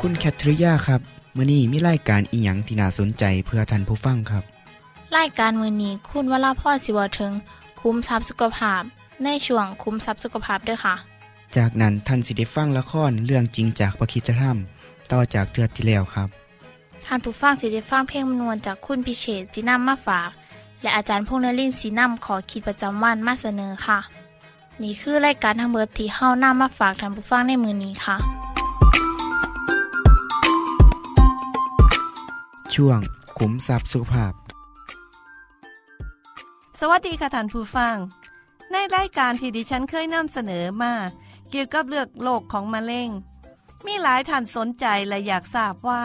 คุณแคทริยาครับมื่อนี้มีรายการอิหยังที่น่าสนใจเพื่อท่านผู้ฟังครับรายการมือนี้คุณวราพ่อสิวถึงคุ้มทรัพย์สุขภาพ ในช่วงคุ้มทรัพย์สุขภาพด้วยค่ะ จากนั้นท่านสิได้ฟังละครเรื่องจริงจากประคีตธรรม ต่อจากเทือกที่แล้วครับท่านผู้ฟังสิได้ฟังเพลงมนวนจากคุณพิเชษจีนัมมาฝาก และอาจารย์พงษ์นรินทร์สีนัมขอขีดประจำวันมาเสนอค่ะ นี่คือรายการทางเบอร์ที่เฮ้าน้ามาฝากท่านผู้ฟังในมือนี้ค่ะ ช่วงขุมทรัพย์สุภาพ สวัสดีค่ะท่านผู้ฟัง ในรายการที่ดิฉันเคยนำเสนอมาเกี่ยวกับเรื่องโรคของมะเร็ง มีหลายท่านสนใจและอยากทราบว่า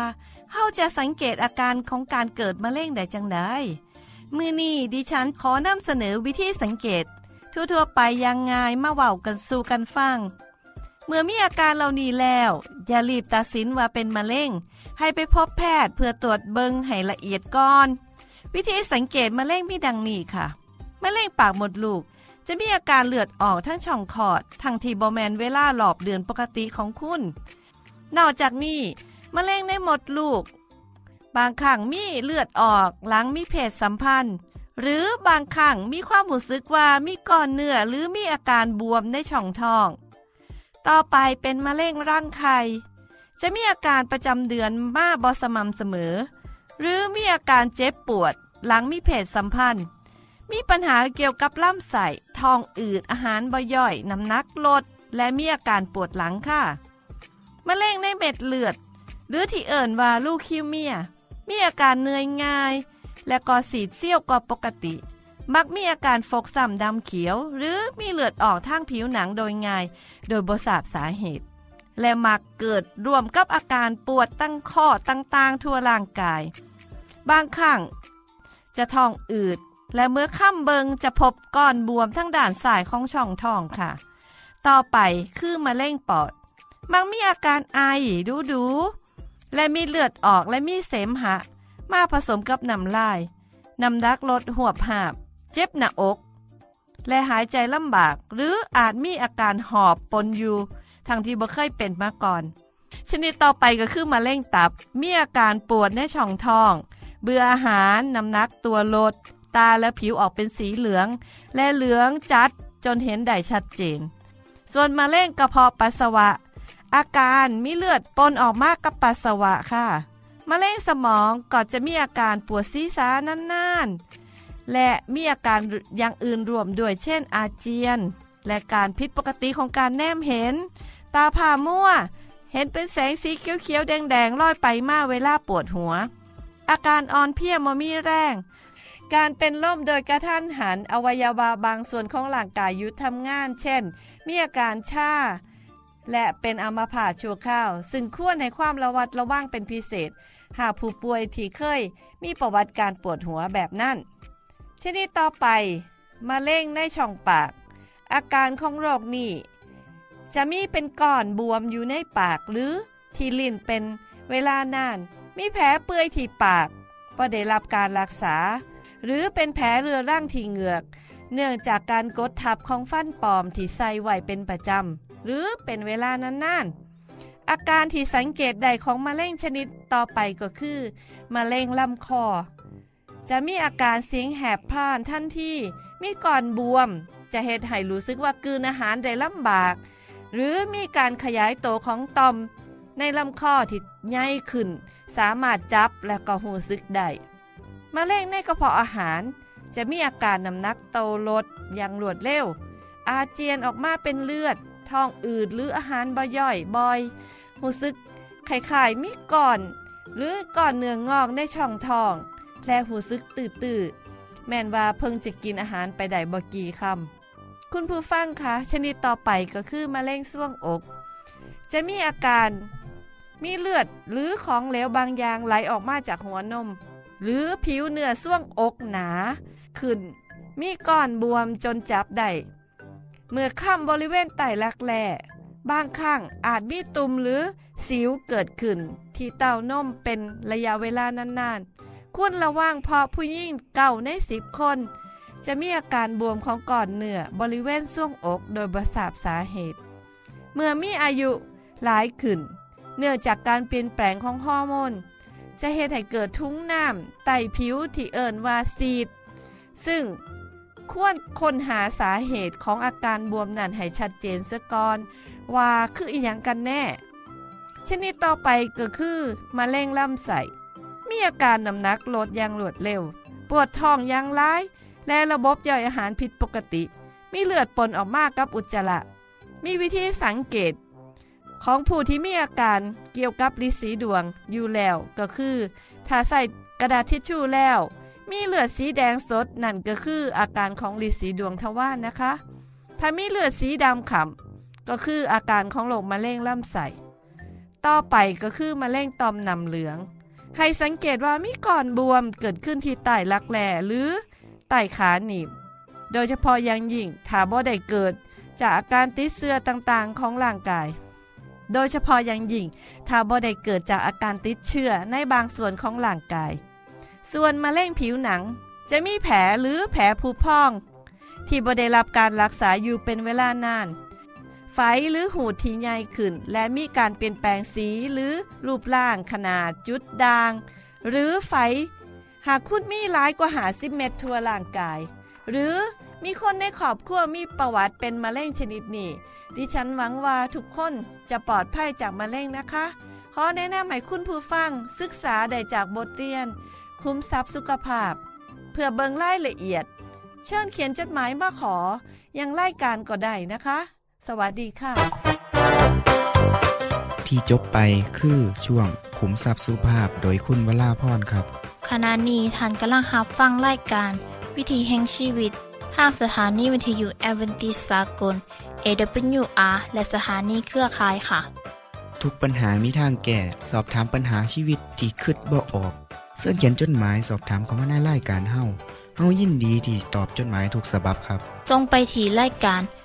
เฮาจะสังเกตอาการของการเกิดมะเร็งได้จังไดมือนี้ดิฉันขอนำเสนอวิธีสังเกต ทั่วๆไปยังง่ายมาเว้ากันสู่กันฟัง เมื่อมีอาการเหล่านี้แล้ว อย่ารีบตัดสินว่าเป็นมะเร็ง ให้ไปพบแพทย์เพื่อตรวจเบิงให้ละเอียดก่อน วิธีสังเกตมะเร็งมีดังนี้ค่ะ มะเร็งปากมดลูก จะมีอาการเลือดออกทั้งช่องคลอด ทั้งที่บอแมนเวลาหลอบเดือนปกติของคุณ นอกจากนี้มะเร็งในมดลูก บางครั้งมีเลือดออกหลังมีเพศสัมพันธ์ หรือบางครั้งมีความรู้สึกว่ามีก้อนเนื้อหรือมีอาการบวมในช่องท้อง ต่อไปเป็นมะเร็งร่างไข่ จะมีอาการประจำเดือนมาบอสม่ำเสมอ หรือมีอาการเจ็บปวด หลังมีเพศสัมพันธ์ มีปัญหาเกี่ยวกับลำไส้ทองอืดอาหารบ่ย่อยน้ำหนักลด และมีอาการปวดหลังค่ะมะเร็งในเม็ดเลือด หรือที่เอิ่นว่าลูคิวเมีย มีอาการเหนื่อยง่าย และก่อสีดเซี่ยวกว่าปกติ มักมีอาการฟกซ้ำดำเขียว หรือมีเลือดออกทางผิวหนังโดยง่าย โดยบ่ทราบสาเหตุ และมักเกิดรวมกับอาการปวดตั้งข้อต่างๆ ทั่วร่างกาย บางครั้งจะท้องอืด และเมื่อค่ำเบิงจะพบก้อนบวมทั้งด่านสายของช่องท้องค่ะ ต่อไปคือมะเร็งปอด มักมีอาการไอดูดูๆและมีเลือดออกและมีเสมหะ มาผสมกับน้ำลายน้ำดักลดหัวบหาบ เจ็บหน้าอก และหายใจลำบาก หรืออาจมีอาการหอบปนอยู่ทั้งที่บ่เคยเป็นมาก่อน ชนิดต่อไปก็คือมะเร็งตับ มีอาการปวดในช่องท้อง เบื่ออาหารน้ำหนักตัวลด ตาและผิวออกเป็นสีเหลือง และเหลืองจัดจนเห็นได้ชัดเจน ส่วนมะเร็งกระเพาะปัสสาวะ อาการมีเลือดปนออกมากกับปัสสาวะค่ะมะเร็งสมองก็จะมีอาการปวดศีรษะนานๆ และมีอาการอย่างอื่นรวมด้วยเช่นอาเจียน และการผิดปกติของการแนมเห็น ตาผ่ามั่ว เห็นเป็นแสงสีเขียวๆแดงๆลอยไปมาเวลาปวดหัว อาการอ่อนเพลียมมีแรง การเป็นล่มโดยกระทันหันอวัยวะบางส่วนของร่างกายหยุดทำงาน เช่น มีอาการชาและเป็นอัมพาตชั่วคราว ซึ่งควรให้ความระวัดระวังเป็นพิเศษ หากผู้ป่วยที่เคยมีประวัติการปวดหัวแบบนั้น ชนิดต่อไปมะเร็งในช่องปาก อาการของโรคนี้จะมีเป็นก้อนบวมอยู่ในปากหรือที่ลิ้นเป็นเวลานาน มีแผลเปื่อยที่ปากพอได้รับการรักษา หรือเป็นแผลเรือร่างที่เหงือก เนื่องจากการกดทับของฟันปลอมที่ใส่ไว้เป็นประจำหรือเป็นเวลานานๆอาการที่สังเกตได้ของมะเร็งชนิดต่อไปก็คือมะเร็งลำคอ จะมีอาการเสียงแหบพร่านทันทีมีก่อนบวม จะเหตุให้รู้สึกว่ากืนอาหารได้ลำบาก หรือมีการขยายโตของต่อม ในลำคอที่ใหญ่ขึ้น สามารถจับและก็หูซึกได้มะเร็งในกระเพาะอาหาร จะมีอาการน้ำหนักโตลดอย่างรวดเร็ว อาเจียนออกมาเป็นเลือด ท้องอืดหรืออาหารบ่ย่อยบ่อยหูซึกไข่ๆมีก่อน หรือก่อนเนื้องอกในช่องท้อง และหูซึกตื่นๆแม่นว่าเพิ่งจะกินอาหารไปได้บ่กี่คำคุณผู้ฟังคะชนิดต่อไปก็คือมะเร็งส่วงอก จะมีอาการมีเลือดหรือของเหลวบางอย่างไหลออกมาจากหัวนม หรือผิวเนื้อส่วงอกหนา ขึ้น มีก้อนบวมจนจับได้เมื่อข้ามบริเวณไตรักแร้บางครั้งอาจมีตุ่มหรือสิวเกิดขึ้น ที่เต้านมเป็นระยะเวลานานๆ ควรระวังเพราะผู้หญิงเก่าในสิบคน จะมีอาการบวมของก้อนเนื้อบริเวณส่วงอกโดยบทราบสาเหตุ เมื่อมีอายุหลายขึ้น เนื่องจากการเปลี่ยนแปลงของฮอร์โมนจะเหตุให้เกิดทุ้งน้ำไตผิวที่เอิ่นว่าซีด ซึ่งควรค้นหาสาเหตุของอาการบวมนั้นให้ชัดเจนซะก่อน ว่าคืออีหยังกันแน่ ชนิดต่อไปก็คือมะเร็งลำไส้ มีอาการน้ำหนักลดอย่างรวดเร็ว ปวดท้องอย่างร้าย และระบบย่อยอาหารผิดปกติ มีเลือดปนออกมากกับอุจจาระ มีวิธีสังเกต ของผู้ที่มีอาการเกี่ยวกับลิสีดวงอยู่แล้วก็คือถ้าใส่กระดาษทิชชู่แล้ว มีเลือดสีแดงสดนั่นก็คืออาการของลิสีดวงทวารนะคะ ถ้ามีเลือดสีดำขำก็คืออาการของโรคมะเร็งลำไส้ ต่อไปก็คือมะเร็งต่อมน้ำเหลือง ให้สังเกตว่ามีก้อนบวมเกิดขึ้นที่ใต้รักแร้หรือใต้ขาหนีบ โดยเฉพาะอยังยิ่งถ้าบ่ได้เกิด จากอาการติดเสื้อต่างๆของร่างกาย โดยเฉพาะอย่างยิ่งถ้าบ่ได้เกิดจากอาการติดเชื้อในบางส่วนของร่างกาย ส่วนมะเร็งผิวหนัง จะมีแผลหรือแผลผุพอง ที่บ่ได้รับการรักษาอยู่เป็นเวลานาน ไฝหรือหูดที่ใหญ่ขึ้น และมีการเปลี่ยนแปลงสีหรือรูปร่างขนาดจุดด่าง หรือไฝหากคุณมีหลายกว่าหาสิบเม็ดทั่วร่างกาย หรือมีคนในครอบครัวมีประวัติเป็นมะเร็งชนิดนี้ ดิฉันหวังว่าทุกคนจะปลอดภัยจากมะเร็งนะคะขอแนะนำให้คุณผู้ฟังศึกษาได้จากบทเรียน คุ้มทรัพย์สุขภาพ เพื่อเบิงรายละเอียด เชิญเขียนจดหมายมาขอยังไล่การก็ได้นะคะ สวัสดีค่ะ ที่จบไปคือช่วงขุมทรัพย์สุภาพโดยคุณวราพรครับ ขณะนี้ท่านกำลังรับฟังรายการ วิถีแห่งชีวิตทางสถานีวิทยุแอเวนติสากล AWR และสถานีเครือข่ายค่ะ ทุกปัญหามีทางแก้สอบถามปัญหาชีวิตที่คิดบ่ออก เสื้อเขียนจดหมายสอบถามเขามาในรายการเฮาเฮายินดีที่ตอบจดหมายถูกสาบบครับทรงไปถีรายการ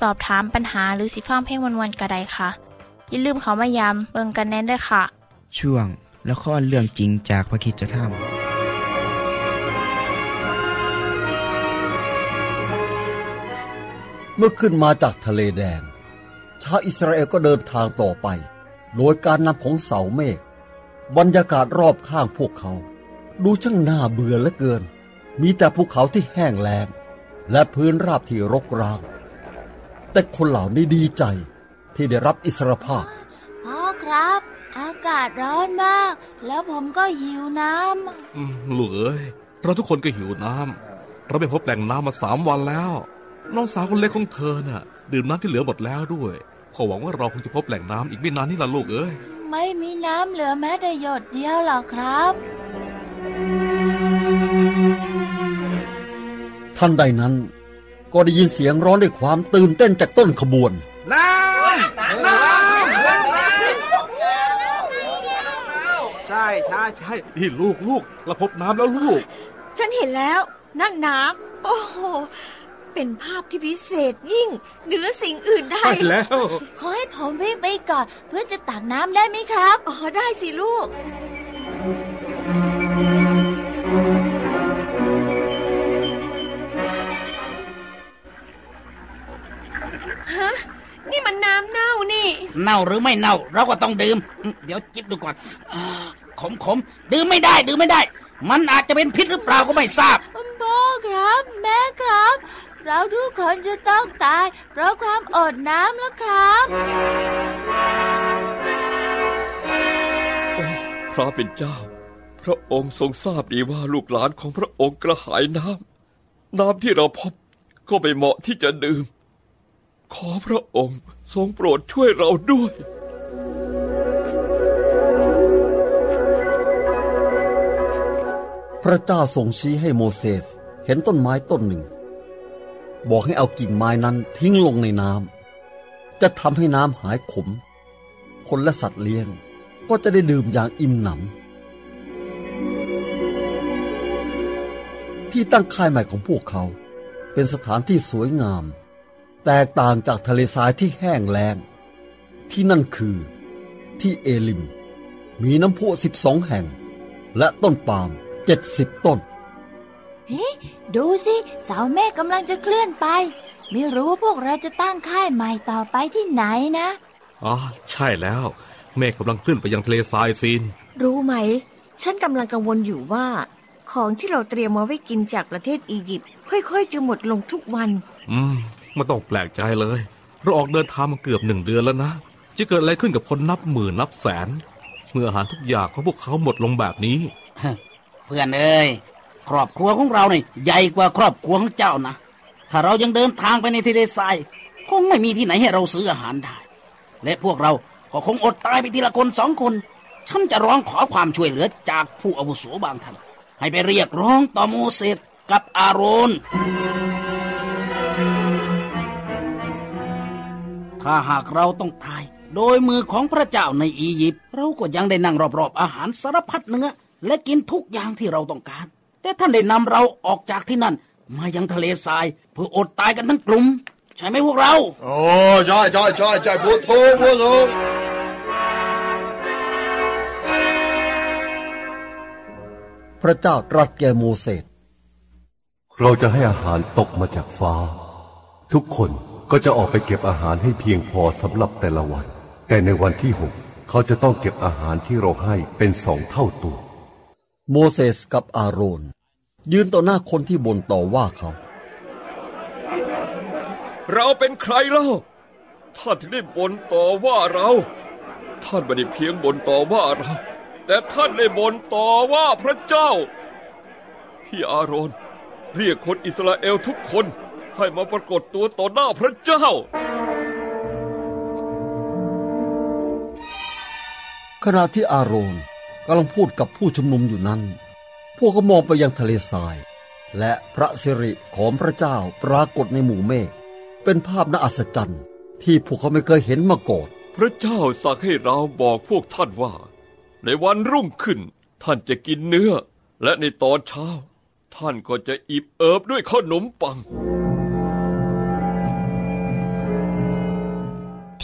สอบถามปัญหาหรือสิฟังเพลงวันๆกระไดค่ะ อย่าลืมเขามายามเบิงกันแน่นด้วยค่ะ ช่วงละครเรื่องจริงจากพระคิดจะทำเมื่อขึ้นมาจากทะเลแดง ชาวอิสราเอลก็เดินทางต่อไป โดยการนำของเสาเมฆบรรยากาศรอบข้างพวกเขา ดูช่างน่าเบื่อเหลือเกิน มีแต่ภูเขาที่แห้งแล้งและพื้นราบที่รกร้าง แต่คนเหล่านี้ดีใจที่ได้รับอิสรภาพ พ่อครับ อากาศร้อนมาก แล้วผมก็หิวน้อืมลูกเอ้ยเราทุกคนก็หิวน้ำเราไม่พบแหล่งน้ำมาสามวันแล้ว น้องสาวคนเล็กของเธอน่ะ ดื่มน้ำที่เหลือหมดแล้วด้วยขอหวังว่าเราคงจะพบแหล่งน้ำอีกไม่นานนี่ละลูกเอ้ยำไม่มีน้ำเหลือแม้แต่หยดเดียวหรอกครับ ท่านใดนั้น ก็ได้ยินเสียงร้องด้วยความตื่นเต้นจากต้นขบวนน้ำน้ำใช่ใช่ใช่นี่ลูกลูกเราพบน้ำแล้วลูก ฉันเห็นแล้ว นั่นน้ำโอ้โหเป็นภาพที่พิเศษยิ่งเหนือสิ่งอื่นใดใช่แล้ว ขอให้ผมวิ่งไปก่อน เพื่อจะตักน้ำได้ไหมครับ อ๋อ ได้สิลูก เน่าหรือไม่เน่า เราก็ต้องดื่มอืมเดี๋ยวจิบดูก่อนอ่าขมขมดื่มไม่ได้ ดื่มไม่ได้ มันอาจจะเป็นพิษหรือเปล่าก็ไม่ทราบพ่อครับ แม่ครับ เราทุกคนจะต้องตาย เพราะความอดน้ำแล้วครับพระเป็นเจ้า พระองค์ทรงทราบดีว่าลูกหลานของพระองค์กระหายน้ำน้ำที่เราพบก็ไม่เหมาะที่จะดื่ม ขอพระองค์ ทรงโปรดช่วยเราด้วย พระเจ้าทรงชี้ให้โมเสสเห็นต้นไม้ต้นหนึ่ง บอกให้เอากิ่งไม้นั้นทิ้งลงในน้ำจะทำให้น้ำหายขม คนและสัตว์เลี้ยงก็จะได้ดื่มอย่างอิ่มหนำที่ตั้งค่ายใหม่ของพวกเขา เป็นสถานที่สวยงาม แตกต่างจากทะเลทรายที่แห้งแล้ง ที่นั่นคือที่เอลิม มีน้ำพุสิบสองแห่ง และต้นปาล์มเจ็ดสิบต้นเฮ้ดูสิเสาเมฆกำลังจะเคลื่อนไป ไม่รู้ว่าพวกเราจะตั้งค่ายใหม่ต่อไปที่ไหนนะอ๋อใช่แล้ว เมฆกำลังเคลื่อนไปยังทะเลทรายซีน รู้ไหม ฉันกำลังกังวลอยู่ว่า ของที่เราเตรียมมาไว้กินจากประเทศอียิปต์ค่อยๆจะหมดลงทุกวัน อืม ไม่ต้องแปลกใจเลย เราออกเดินทางมาเกือบหนึ่งเดือนแล้วนะ จะเกิดอะไรขึ้นกับคนนับหมื่นนับแสน เมื่ออาหารทุกอย่างของพวกเขาหมดลงแบบนี้เพื่อนเอ้ยครอบครัวของเราเนี่ยใหญ่กว่าครอบครัวของเจ้านะ ถ้าเรายังเดินทางไปในทะเลทรายคงไม่มีที่ไหนให้เราซื้ออาหารได้ และพวกเราก็คงอดตายไปทีละคนสองคน ฉันจะร้องขอความช่วยเหลือจากผู้อาวุโสบางท่านให้ไปเรียกร้องต่อโมเสสกับอาโรน ถ้าหากเราต้องตาย โดยมือของพระเจ้าในอียิปต์เราก็ยังได้นั่งรอบๆ อาหารสารพัดเนื้อและกินทุกอย่างที่เราต้องการ แต่ท่านได้นำเราออกจากที่นั่น มายังทะเลทราย เพื่ออดตายกันทั้งกลุ่มใช่ไหมพวกเรา โอ้ใช่ใช่ใช่ใช่พูดถูกพูดถูกพระเจ้าตรัสแก่โมเสสเราจะให้อาหารตกมาจากฟ้า ทุกคน ก็จะออกไปเก็บอาหารให้เพียงพอสำหรับแต่ละวัน แต่ในวันที่หกเขาจะต้องเก็บอาหารที่เราให้เป็นสองเท่าตัว โมเสสกับอาโรน ยืนต่อหน้าคนที่บ่นต่อว่าเขา เราเป็นใครเล่าท่านถึงได้บ่นต่อว่าเรา ท่านไม่ได้เพียงบ่นต่อว่าเรา แต่ท่านได้บ่นต่อว่าพระเจ้า พี่อาโรน เรียกคนอิสราเอลทุกคน ให้มาปรากฏตัวต่อหน้าพระเจ้า ขณะที่อาโรนกำลังพูดกับผู้ชุมนุมอยู่นั้น พวกเขามองไปยังทะเลทราย และพระสิริของพระเจ้าปรากฏในหมู่เมฆเป็นภาพน่าอัศจรรย์ที่พวกเขาไม่เคยเห็นมาก่อนพระเจ้าสั่งให้เราบอกพวกท่านว่า ในวันรุ่งขึ้นท่านจะกินเนื้อ และในตอนเช้า ท่านก็จะอิ่มเอิบด้วยขนมปัง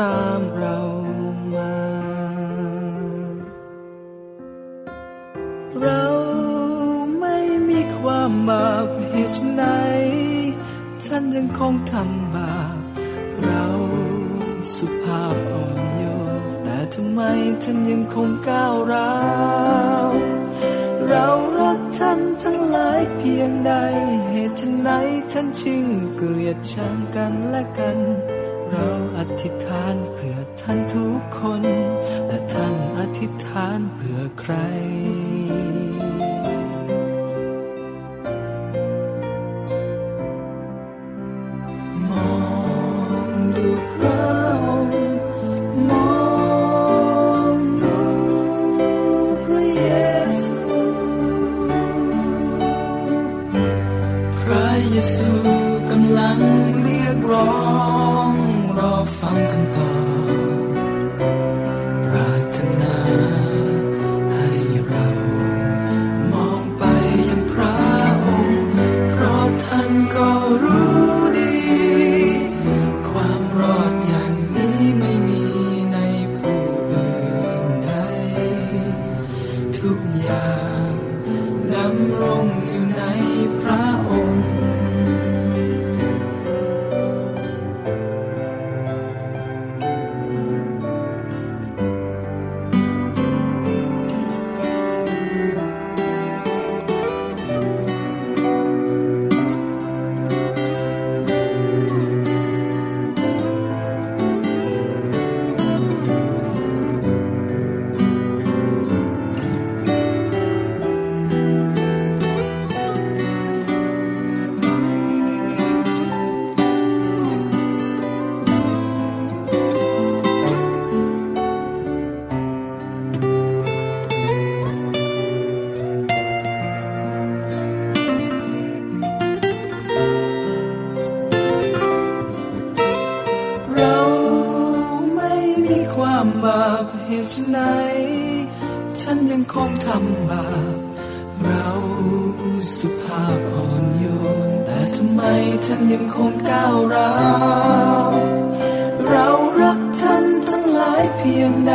ตามเรามา เราไม่มีความบาปเหตุไหนท่านยังคงทำบาปเราสุภาพอ่อนโยนแต่ทำไมท่านยังคงก้าวร้าวเรารักท่านทั้งหลายเพียงใด เหตุไหนท่านจึงเกลียดชังกันและกัน เราอธิษฐานเพื่อท่านทุกคน แต่ท่านอธิษฐานเพื่อใคร มองดูพระองค์มองดูพระเยซูพระเยซูกำลังเรียกร้อง รอฟังคำตอบ ท่านยังคงก้าวร้าวเรารักท่านทั้งหลายเพียงใด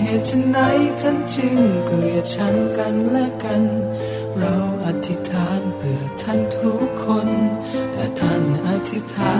เหตุไหนท่านจึงเกลียดชังกันและกัน เราอธิษฐานเพื่อท่านทุกคน แต่ท่านอธิษฐาน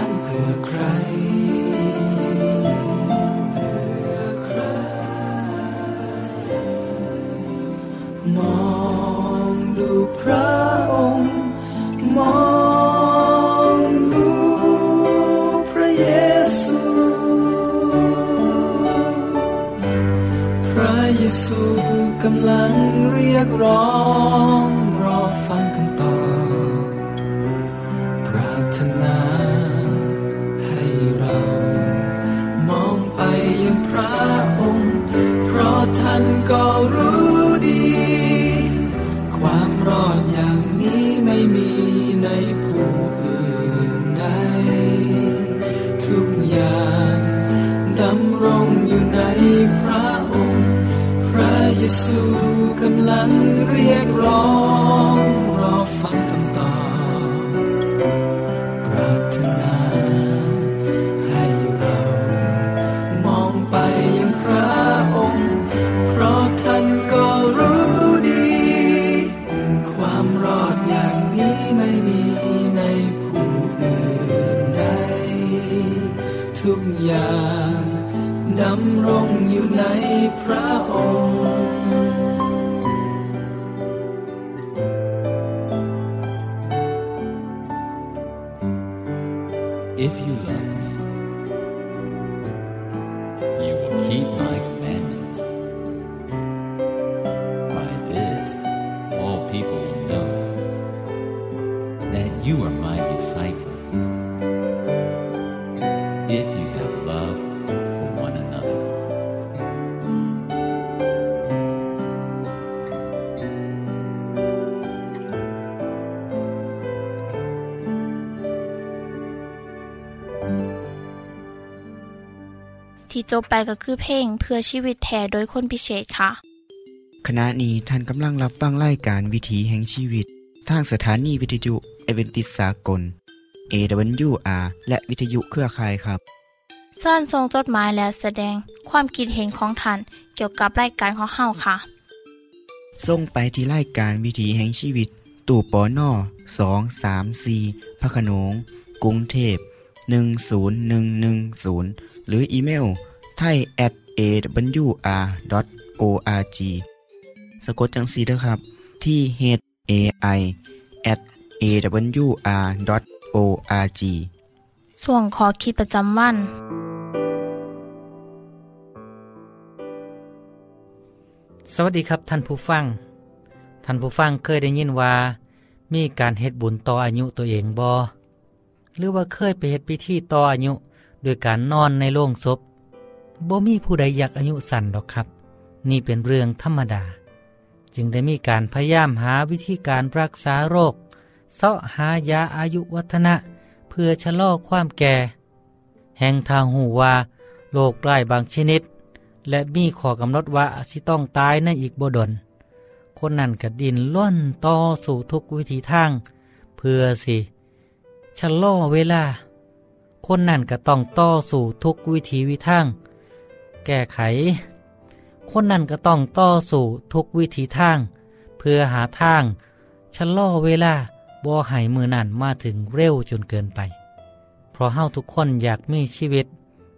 จบไปก็คือเพลงเพื่อชีวิตแทนโดยคนพิเศษค่ะ ขณะนี้ท่านกำลังรับฟังรายการวิถีแห่งชีวิต ทางสถานีวิทยุเอเวนติสากล AWR และวิทยุเครือข่ายครับเชิญส่งจดหมายและแสดงความคิดเห็นของท่านเกี่ยวกับรายการของเฮาค่ะส่งไปที่รายการวิถีแห่งชีวิต ตู่ปอน่อสองสามสีพระโขนงกรุงเทพ10110 หรืออีเมล ไทย at awr.org สะกดจังสีด้วยครับ ที่ h a i at awr.org ส่วนขอคิดประจำวัน สวัสดีครับท่านผู้ฟัง ท่านผู้ฟังเคยได้ยินว่า มีการเฮ็ดบุญต่ออายุตัวเองบอหรือว่าเคยไปเฮ็ดพิธีต่ออายุ โดยการนอนในโรงศพ บ่มีผู้ใดอยากอายุสั้นหรอกครับ นี่เป็นเรื่องธรรมดา จึงได้มีการพยายามหาวิธีการรักษาโรคเสาะหายาอายุวัฒนะ เพื่อชะลอความแก่ แห่งทางหูว่าโรคร้ายบางชนิด และมีข้อกำหนดว่าสิต้องตายในอีกบดลคนนั้นก็ดินล้นต่อสู่ทุกวิธีทาง เพื่อสิชะลอเวลา คนนั่นก็ต้องต่อสู่ทุกวิธีวิทาง แก้ไข คนนั่นก็ต้องต่อสู่ทุกวิธีทาง เพื่อหาทางชะล่อเวลาบ่ให้มือนั่นมาถึงเร็วจนเกินไป เพราะเฮาทุกคนอยากมีชีวิต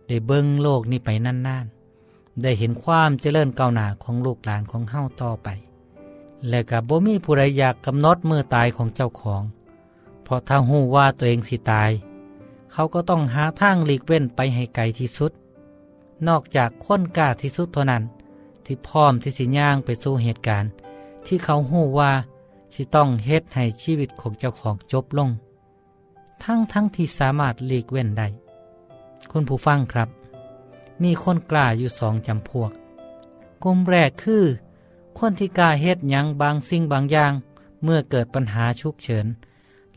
ได้เบิ่งโลกนี้ไปนานๆ ได้เห็นความเจริญก้าวหน้าของลูกหลานของเฮาต่อไป และกับบ่มีผู้ใดอยากกำหนดมือตายของเจ้าของ เพราะถ้าหูว่าตัวเองสิตาย เขาก็ต้องหาทางหลีกเว้นไปให้ไกลที่สุด นอกจากคนกล้าที่สุดเท่านั้น ที่พร้อมที่สิย่างไปสู่เหตุการณ์ ที่เขาหูว่าสิต้องเฮ็ดให้ชีวิตของเจ้าของจบลง ทั้งทั้งที่สามารถหลีกเว้นได้คุณผู้ฟังครับ มีคนกล้าอยู่สองจำพวก กลุ่มแรกคือ คนที่กล้าเฮ็ดยังบางสิ่งบางอย่าง เมื่อเกิดปัญหาฉุกเฉิน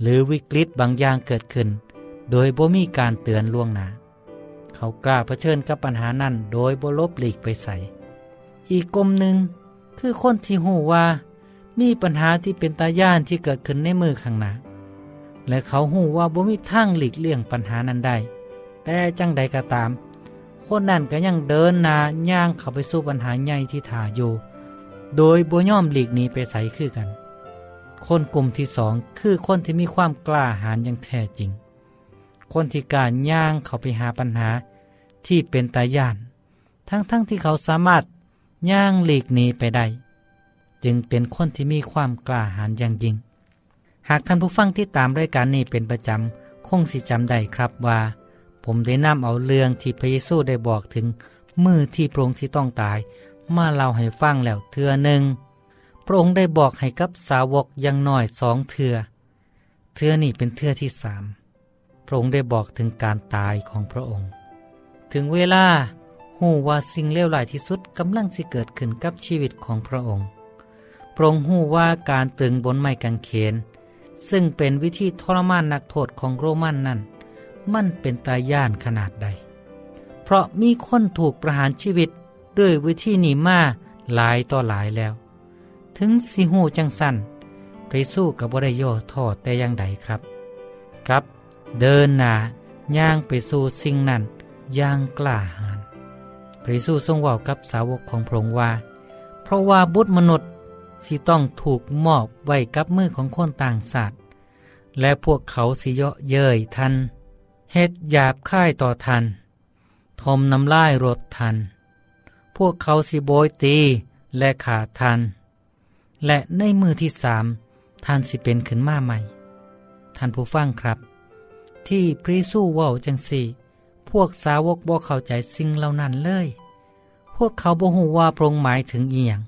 หรือวิกฤตบางอย่างเกิดขึ้น โดยบ่มีการเตือนล่วงหน้า เขากล้าเผชิญกับปัญหานั้นโดยบ่ลบหลีกไปใส่ อีกกลุ่มหนึ่งคือคนที่หูว่า มีปัญหาที่เป็นตาย่านที่เกิดขึ้นในมือข้างหน้าและเขาหูว่าบ่มีทางหลีกเลี่ยงปัญหานั้นได้ แต่จังใดก็ตาม คนนั้นก็ยังเดินหน้าย่างเข้าไปสู่ปัญหาใหญ่ที่ถาอยู่ โดยบ่ย่อมหลีกหนีไปใส่คือกัน คนกลุ่มที่สองคือคนที่มีความกล้าหาญอย่างแท้จริง คนที่การย่างเขาไปหาปัญหาที่เป็นตายาน ทั้งๆทที่เขาสามารถย่างหลีกหนีไปได้ จึงเป็นคนที่มีความกล้าหาญอย่างยิ่ง หากท่านผู้ฟังที่ตามรายการนี้เป็นประจำ คงสิจำได้ครับว่า ผมได้นำเอาเรื่องที่พระเยซูได้บอกถึงมือที่พระองค์ที่ต้องตาย มาเล่าให้ฟังแล้วเทือหนึ่ง พระองค์ได้บอกให้กับสาวกยังน้อยสองเทือ เทือนี่เป็นเทือที่สาม พระองค์ได้บอกถึงการตายของพระองค์ ถึงเวลาหูว่าสิ่งเลวร้ายที่สุดกำลังสิเกิดขึ้นกับชีวิตของพระองค์ พระองค์หูว่าการตรึงบนไม้กางเขน ซึ่งเป็นวิธีทรมานนักโทษของโรมันนั้น มันเป็นตายย่านขนาดใด เพราะมีคนถูกประหารชีวิตด้วยวิธีนีมาหลายต่อหลายแล้ว ถึงสิหูจังสันไปสู้กับบริโยทอดแต่อย่างใดครับ ครับ เดินหนาย่างไปสู่สิ่งนั้นย่างกล้าหาญพระเยซูทรงว่ากับสาวกของพระองค์ว่า เพราะว่าบุตรมนุษย์สิต้องถูกมอบไว้กับมือของคนต่างศาสตร์และพวกเขาสิเยาะเย้ยทันเฮ็ดหยาบค่ายต่อทัน ทมน้ำลายรถทัน พวกเขาสิโบยตีและขาทัน และในมือที่สามท่านสิเป็นขึ้นมาใหม่ ท่านผู้ฟังครับ ที่พรีสู้ว่าจังสี่ พวกสาวกบ่เข้าใจสิ่งเหล่านั้นเลย พวกเขาบ่ฮู้ว่าพระองค์หมายถึงเอียง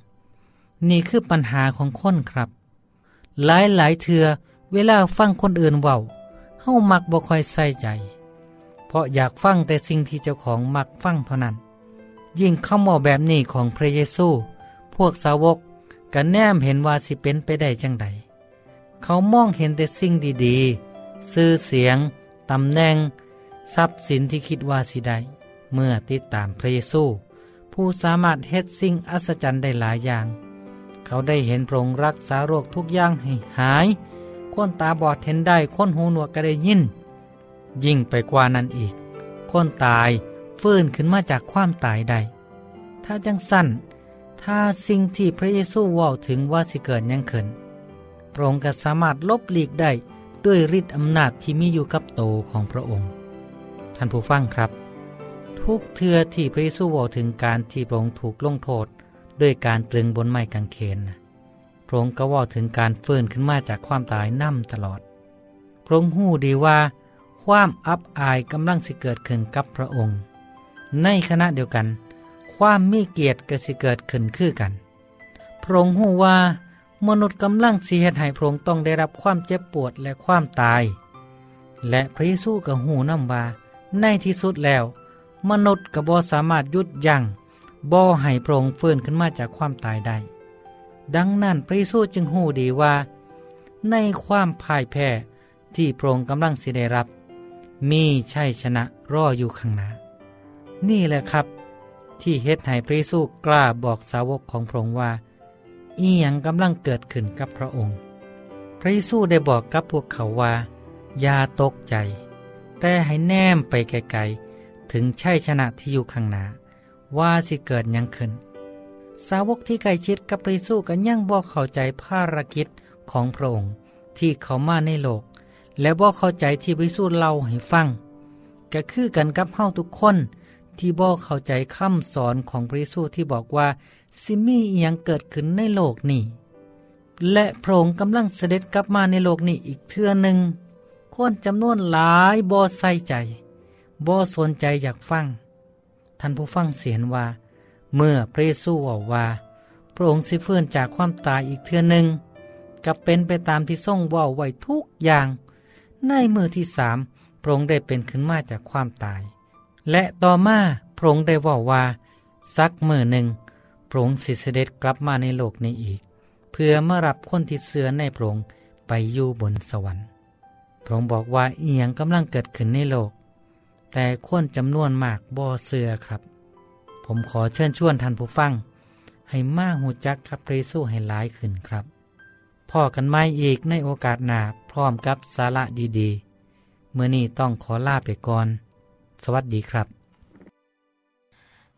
นี่คือปัญหาของคนครับ หลายหลายเทือเวลาฟังคนอื่นเว้าเฮามักบ่ค่อยใส่ใจ เพราะอยากฟังแต่สิ่งที่เจ้าของมักฟังเท่านั้น ยิ่งคำว่าแบบนี้ของพระเยซู พวกสาวกก็แนมเห็นว่าสิเป็นไปได้จังใด เขามองเห็นแต่สิ่งดีๆ ซื่อเสียง ตำแหน่ง ทรัพย์สินที่คิดว่าสิได้เมื่อติดตามพระเยซู ผู้สามารถเฮ็ดสิ่งอัศจรรย์ได้หลายอย่าง เขาได้เห็นพระองค์รักษาโรคทุกอย่างให้หาย คนตาบอดเห็นได้ คนหูหนวกก็ได้ยิน ยิ่งไปกว่านั้นอีก คนตายฟื้นขึ้นมาจากความตายได้ถ้าจังสั้น ถ้าสิ่งที่พระเยซูว่าถึงว่าสิเกิดยังขึ้นพระองค์ก็สามารถลบหลีกได้ ด้วยฤทธิ์อำนาจที่มีอยู่กับโตของพระองค์ ท่านผู้ฟังครับ ทุกเทือที่พระเยซูว่าถึงการที่พระองค์ถูกลงโทษด้วยการตรึงบนไม้กางเขนพระองค์ก็ว่าถึงการเฟื่นขึ้นมาจากความตายนั่มตลอด พระองค์หู้ดีว่า ความอับอายกำลังสิเกิดขึ้นกับพระองค์ ในขณะเดียวกัน ความมีเกียรติก็สิเกิดขึ้นคือกัน พระองค์หู้ว่า มนุษย์กำลังสิเหตุให้พระองค์ต้องได้รับความเจ็บปวดและความตาย และพระเยซูก็หูนำว่าในที่สุดแล้ว มนุษย์ก็บ่สามารถยุดยัง้งบ่ให้พระองค์ฟื้นขึ้นมาจากความตายได้ ดังนั้นพระเยซูจึงหูดีว่า ในความพ่ายแพ้ที่พระองค์กำลังสิได้รับ มีชัยชนะรออยู่ข้างหน้า นี่แหละครับ ที่เฮ็ดให้พระเยซูกล้าบอกสาวกของพระองค์ว่า อีหยังกำลังเกิดขึ้นกับพระองค์ พระเยซูได้บอกกับพวกเขาว่า อย่าตกใจ แต่ให้แนมไปไกลๆ ถึงชัยชนะที่อยู่ข้างหน้า ว่าสิเกิดยังขึ้น สาวกที่ใกล้ชิดกับพระเยซูกันยังบอกเข้าใจภารกิจของพระองค์ที่เขามาในโลก และบอกเข้าใจที่พระเยซูเล่าให้ฟัง ก็คือกันกับเฮาทุกคนที่บอกเข้าใจคำสอนของพระเยซูที่บอกว่า สิมีอียังเกิดขึ้นในโลกนี้ และพระองค์กำลังเสด็จกลับมาในโลกนี้อีกเทื่อหนึ่งคนจำนวนหลายบ่ใส่ใจบ่สนใจอยากฟัง ท่านผู้ฟังเสียนว่า เมื่อพระเยซูว่าว่า พระองค์สิฟื้นจากความตายอีกเทื่อหนึ่งกับเป็นไปตามที่ทรงว่าไว้ทุกอย่าง ในมือที่สามพระองค์ได้เป็นขึ้นมาจากความตาย และต่อมาพระองค์ได้ว่าว่าสักมือหนึ่ง พระองค์สิเสด็จกลับมาในโลกนี้อีก เพื่อมารับคนที่เสือในพระองค์ไปอยู่บนสวรรค์ พระองค์บอกว่าเอียงกำลังเกิดขึ้นในโลก แต่คนจำนวนมากบ่อเสือครับ ผมขอเชิญชวนท่านผู้ฟัง ให้มาหูจักกับพระเยซูให้หลายขึ้นครับพ่อกันไม่อีกในโอกาสหนาพร้อมกับสาระดีๆเมื่อนี้ต้องขอลาไปก่อน สวัสดีครับ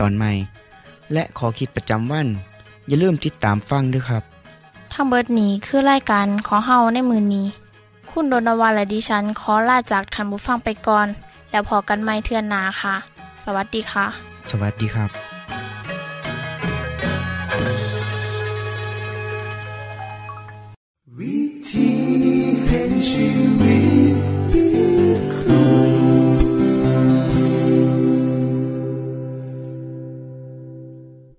ตอนใหม่ และขอคิดประจำวัน อย่าลืมติดตามฟังด้วยครับ ทั้งเบิดนี้คือไล่การขอเฮาในมือนนี้ คุณโดนวานและดิฉันขอลาจากทันบุฟังไปก่อน แล้วพอกันไม่เทื่อนนาค่ะ สวัสดีค่ะ สวัสดีครับวิธีแห่งชีวิต